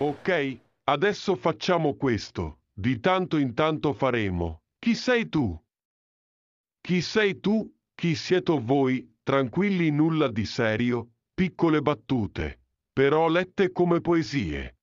Ok, adesso facciamo questo. Di tanto in tanto faremo. Chi sei tu? Chi sei tu? Chi siete voi? Tranquilli nulla di serio, piccole battute, però lette come poesie.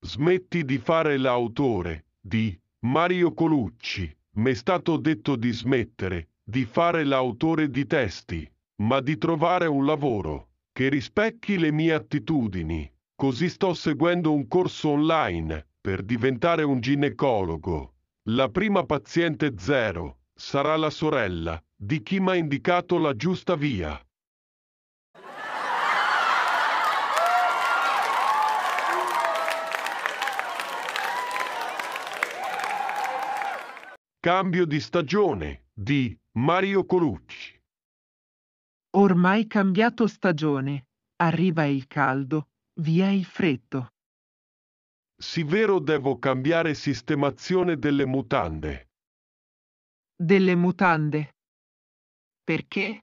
Smetti di fare l'autore, di Mario Colucci. M'è stato detto di smettere di fare l'autore di testi, ma di trovare un lavoro che rispecchi le mie attitudini. Così sto seguendo un corso online per diventare un ginecologo. La prima paziente zero sarà la sorella di chi mi ha indicato la giusta via. Cambio di stagione di Mario Colucci. Ormai cambiato stagione. Arriva il caldo, via il freddo. Sì vero devo cambiare sistemazione delle mutande. Delle mutande. Perché?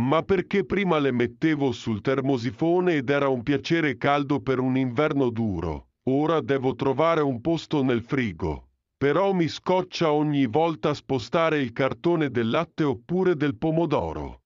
Ma perché prima le mettevo sul termosifone ed era un piacere caldo per un inverno duro. Ora devo trovare un posto nel frigo. Però mi scoccia ogni volta spostare il cartone del latte oppure del pomodoro.